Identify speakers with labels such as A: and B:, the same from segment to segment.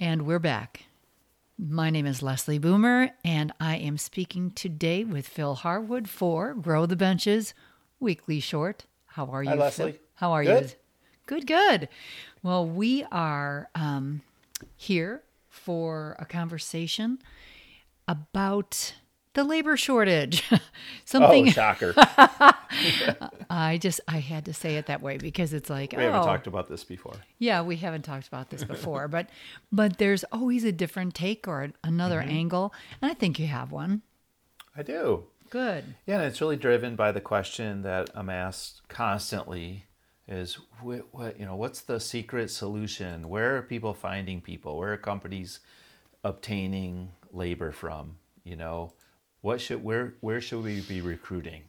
A: And we're back. My name is Leslie Boomer, and I am speaking today with Phil Harwood for Grow the Bench's Weekly Short. How are you,
B: Hi, Leslie.
A: Phil? How are
B: Good.
A: you? Good, good. Well, we are um, here for a conversation about the labor shortage. Something
B: Oh, shocker.
A: I just I had to say it that way because it's like
B: we haven't
A: oh,
B: talked about this before.
A: yeah, we haven't talked about this before, but but there's always a different take or another
B: Mm-hmm.
A: angle, and I think you have one.
B: I do.
A: Good.
B: Yeah, and it's really driven by the question that I'm asked constantly is what, what you know, what's the secret solution? Where are people finding people? Where are companies obtaining labor from? You know, what should where where should we be recruiting?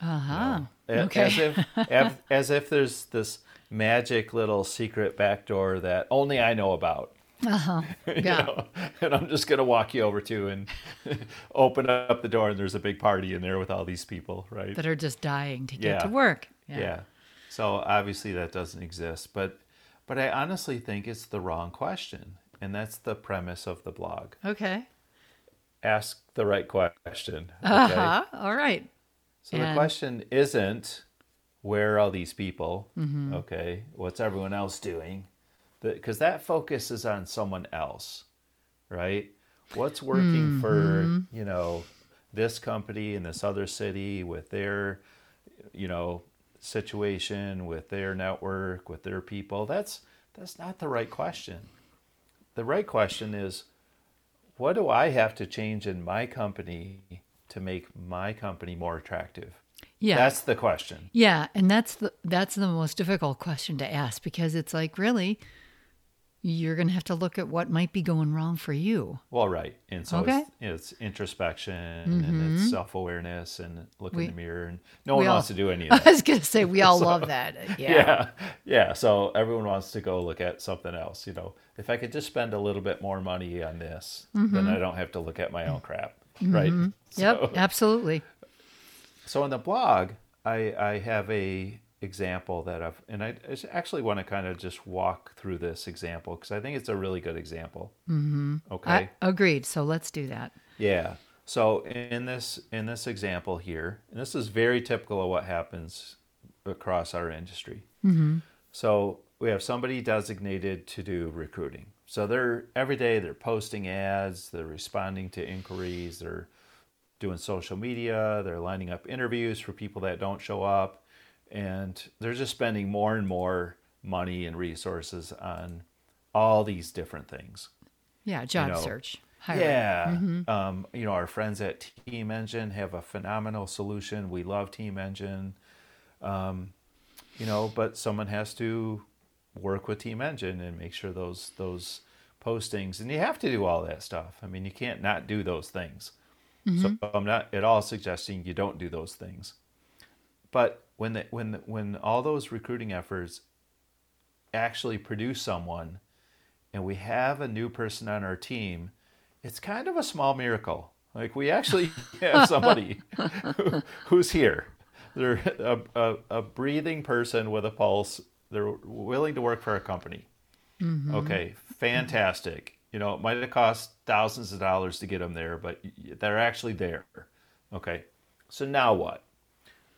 A: Uh huh.
B: A-
A: Okay.
B: As if as, as if there's this magic little secret back door that only I know about.
A: Uh-huh.
B: you
A: Yeah.
B: know, and I'm just gonna walk you over to and open up the door, and there's a big party in there with all these people, right?
A: That are just dying to get
B: Yeah.
A: to work.
B: Yeah. yeah. So obviously that doesn't exist, but but I honestly think it's the wrong question, and that's the premise of the blog.
A: Okay.
B: Ask the right question. Okay.
A: Uh huh. All right.
B: So the question isn't where are all these people?
A: Mm-hmm.
B: Okay, what's everyone else doing? Because that focuses on someone else, right? What's working for
A: Mm-hmm.
B: you know this company in this other city with their you know situation with their network with their people? That's that's not the right question. The right question is what do I have to change in my company to make my company more attractive?
A: Yeah.
B: That's the question.
A: yeah, and that's the that's the most difficult question to ask because it's like really you're going to have to look at what might be going wrong for you.
B: Well, right. And so
A: Okay. Mm-hmm.
B: it's, it's introspection and it's self awareness and look
A: We-
B: in the mirror. And no one
A: all-
B: wants to do any of that.
A: I was going to say we all love that. Yeah.
B: yeah. Yeah. So everyone wants to go look at something else. You know, if I could just spend a little bit more money on this, then I don't have to look at my own crap. Right.
A: Mm-hmm. Yep,
B: So-
A: absolutely.
B: So in the blog, I, I have a example that I've, and I I actually want to kind of just walk through this example because I think it's a really good example. Mm-hmm. Okay.
A: I, agreed. So let's do that.
B: yeah. So in this in this example here, and this is very typical of what happens across our industry. Mm-hmm. So we have somebody designated to do recruiting. So they're every day they're posting ads, they're responding to inquiries, they're doing social media, they're lining up interviews for people that don't show up, and they're just spending more and more money and resources on all these different things.
A: Yeah, job
B: know,
A: search. Hiring.
B: Yeah. Um, you know, our friends at Team Engine have a phenomenal solution. We love Team Engine. Um, you know, but someone has to work with Team Engine and make sure those those postings and you have to do all that stuff. I mean, you can't not do those things. So I'm not at all suggesting you don't do those things. But when the, when the, when all those recruiting efforts actually produce someone and we have a new person on our team, it's kind of a small miracle. Like we actually have somebody who, who's here. They're a, a, a breathing person with a pulse. They're willing to work for our company. Mm-hmm. Okay, fantastic. You know, it might have cost thousands of dollars to get them there, but they're actually there. Okay, so now what?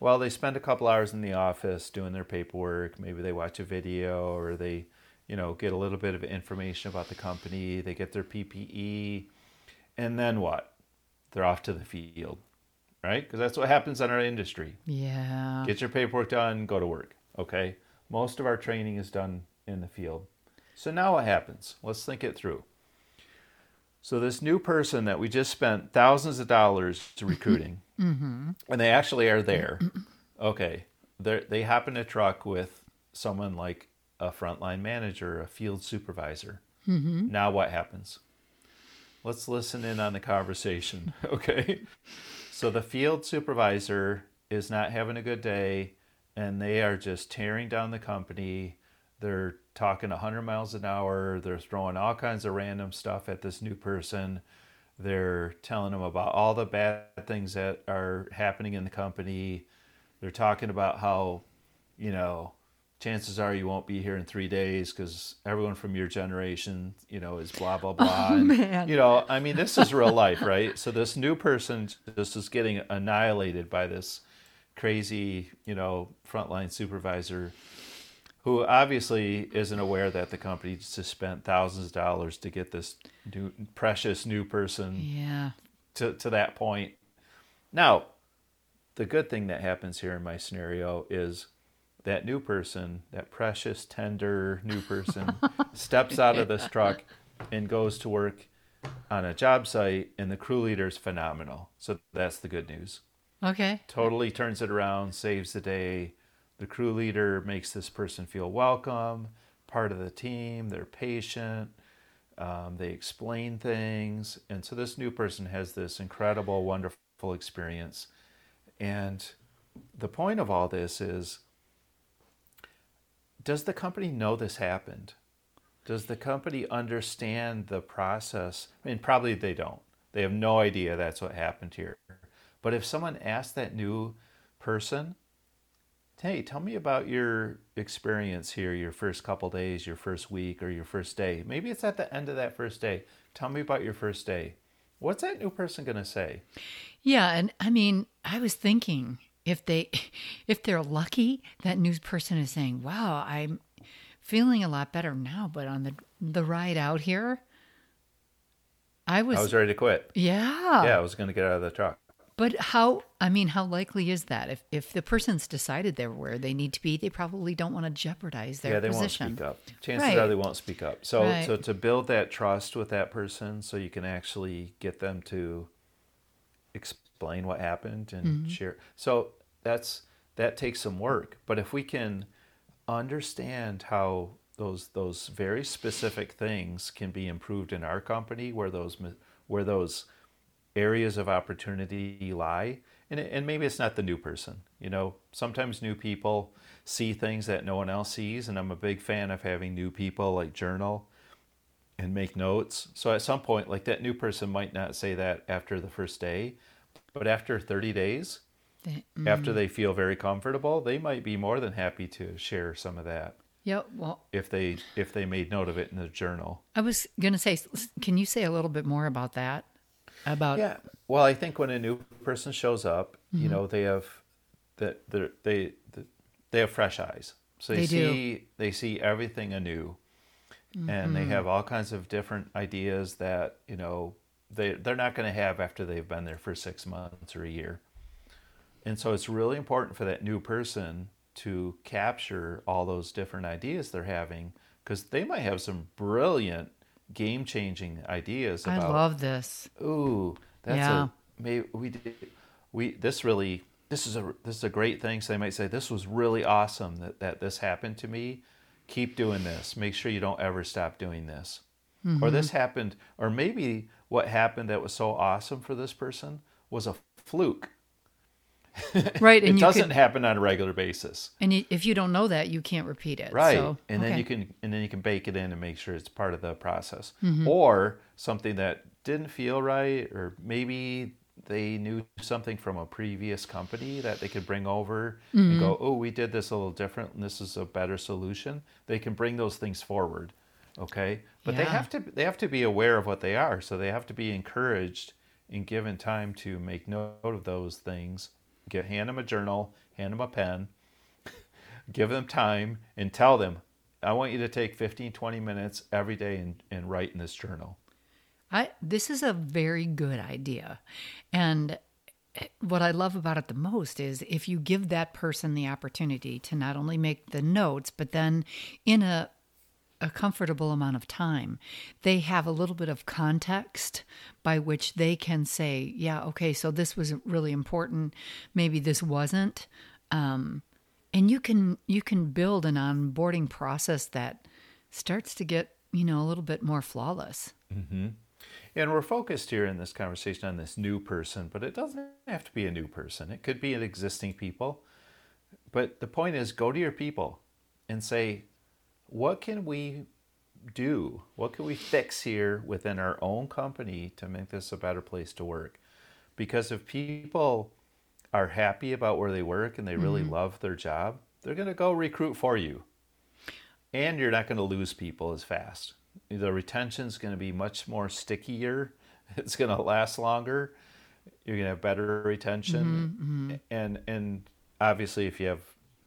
B: Well, they spend a couple hours in the office doing their paperwork. Maybe they watch a video or they, you know, get a little bit of information about the company. They get their PPE. And then what? They're off to the field, right? Because that's what happens in our industry.
A: Yeah.
B: Get your paperwork done, go to work. Okay. Most of our training is done in the field. So now what happens? Let's think it through. So this new person that we just spent thousands of dollars to recruiting, mm-hmm. and they actually are there. Okay, they they in a truck with someone like a frontline manager, a field supervisor. Mm-hmm. Now what happens? Let's listen in on the conversation. Okay, so the field supervisor is not having a good day, and they are just tearing down the company. They're talking 100 miles an hour. They're throwing all kinds of random stuff at this new person. They're telling them about all the bad things that are happening in the company. They're talking about how, you know, chances are you won't be here in three days because everyone from your generation, you know, is blah blah oh, blah.
A: Oh,
B: and,
A: man.
B: You know, I mean, this is real life, right? So this new person just is getting annihilated by this crazy, you know, frontline supervisor who obviously isn't aware that the company just spent thousands of dollars to get this new precious new person
A: Yeah.
B: to, to that point. Now, the good thing that happens here in my scenario is that new person, that precious, tender new person, steps out of this truck and goes to work on a job site, and the crew leader is phenomenal. So that's the good news.
A: Okay.
B: Totally turns it around, saves the day. The crew leader makes this person feel welcome, part of the team, they're patient, um, they explain things. And so this new person has this incredible, wonderful experience. And the point of all this is does the company know this happened? Does the company understand the process? I mean, probably they don't. They have no idea that's what happened here. But if someone asked that new person, hey, tell me about your experience here, your first couple days, your first week, or your first day. Maybe it's at the end of that first day. Tell me about your first day. What's that new person going to say?
A: Yeah, and I mean, I was thinking if they if they're lucky, that new person is saying, "Wow, I'm feeling a lot better now, but on the the ride out here, I was,
B: I was ready to quit.
A: yeah.
B: Yeah, I was going to get out of the truck.
A: But how I mean, how likely is that? If if the person's decided they're where they need to be, they probably don't want to jeopardize their
B: yeah, they
A: position.
B: won't speak up. Chances
A: Right.
B: are they won't speak up. So,
A: Right.
B: so to build that trust with that person, so you can actually get them to explain what happened and
A: Mm-hmm.
B: share. So that's that takes some work. But if we can understand how those those very specific things can be improved in our company, where those where those areas of opportunity lie and, and maybe it's not the new person you know sometimes new people see things that no one else sees and i'm a big fan of having new people like journal and make notes so at some point like that new person might not say that after the first day but after 30 days
A: They-
B: after mm. they feel very comfortable they might be more than happy to share some of that
A: Yep. well,
B: if they if they made note of it in the journal
A: I was going to say, can you say a little bit more about that? About
B: Yeah. Well, I think when a new person shows up, you
A: Mm-hmm.
B: know, they have that they're- they they have fresh eyes. So they,
A: They do.
B: see they see everything anew, and they
A: Mm-hmm.
B: have all kinds of different ideas that you know they they're not going to have after they've been there for six months or a year. And so it's really important for that new person to capture all those different ideas they're having because they might have some brilliant game changing ideas About, I
A: love this.
B: Ooh, that's
A: Yeah.
B: a maybe we did we this really this is a this is a great thing. So they might say this was really awesome that that this happened to me. Keep doing this. Make sure you don't ever stop doing this. Or mm-hmm. this happened, or maybe what happened that was so awesome for this person was a fluke.
A: Right,
B: it
A: and you
B: doesn't
A: could,
B: happen on a regular basis.
A: and you, if you don't know that, you can't repeat it.
B: Right.
A: So,
B: and then you can and then you can bake it in and make sure it's part of the process.
A: Mm-hmm.
B: Or something that didn't feel right or maybe they knew something from a previous company that they could bring over and go,
A: Mm-hmm.
B: "Oh, we did this a little different and this is a better solution." They can bring those things forward. Okay? But they have to they have to be aware of what they are. So they have to be encouraged and given time to make note of those things. Get hand them a journal, hand them a pen, give them time and tell them i want you to take 15 20 minutes every day and, and write in this journal
A: I this is a very good idea. And eh, what I love about it the most is if you give that person the opportunity to not only make the notes, but then in a a comfortable amount of time, they have a little bit of context by which they can say, yeah, okay, so this was really important. Maybe this wasn't. Um, and you can you can build an onboarding process that starts to get you know a little bit more flawless.
B: and we're focused here in this conversation on this new person but it doesn't have to be a new person it could be an existing people but the point is go to your people and say what can we do? What can we fix here within our own company to make this a better place to work? Because if people are happy about where they work and they really love their job they're going to go recruit for you. And you're not going to lose people as fast. The retention is going to be much more stickier. It's going to last longer. You're going to have better retention,
A: Mm-hmm,
B: and and obviously, if you have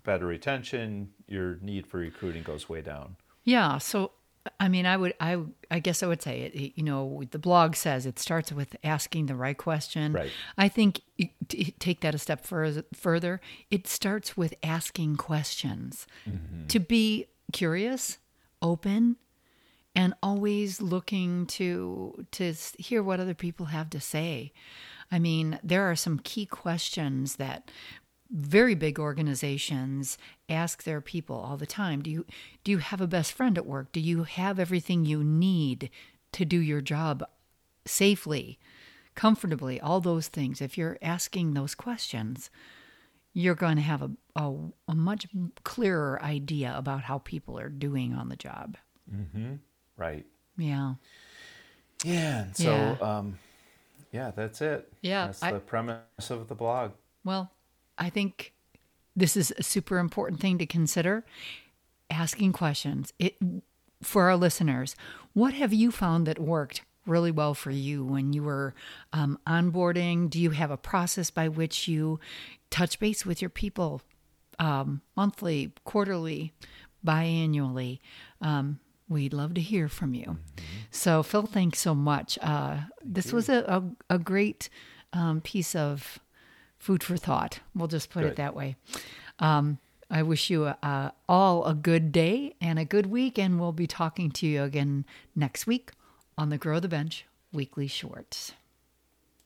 B: better retention, your need for recruiting goes way down.
A: Yeah. So, I mean, I would, I, I guess I would say it. You know, the blog says it starts with asking the right question.
B: Right.
A: I think it- take that a step further. Further, it starts with asking questions. Mm-hmm. To be curious, open, and always looking to to hear what other people have to say. I mean, there are some key questions that very big organizations ask their people all the time. Do you do you have a best friend at work? Do you have everything you need to do your job safely, comfortably? All those things. If you're asking those questions, you're going to have a, a, a much clearer idea about how people are doing on the job.
B: mhm Right.
A: Yeah.
B: Yeah. And so,
A: Yeah.
B: um, yeah, that's it.
A: Yeah,
B: That's
A: I-
B: the premise of the blog.
A: Well, I think this is a super important thing to consider asking questions. It for our listeners, what have you found that worked really well for you when you were um, onboarding? Do you have a process by which you touch base with your people um, monthly, quarterly, biannually? Um, we'd love to hear from you. So, Phil, thanks so much. Uh, this was a, a, a great um, piece of food for thought. We'll just put it that way. Um, I wish you uh, all a good day and a good week, and we'll be talking to you again next week on the Grow the Bench Weekly Shorts.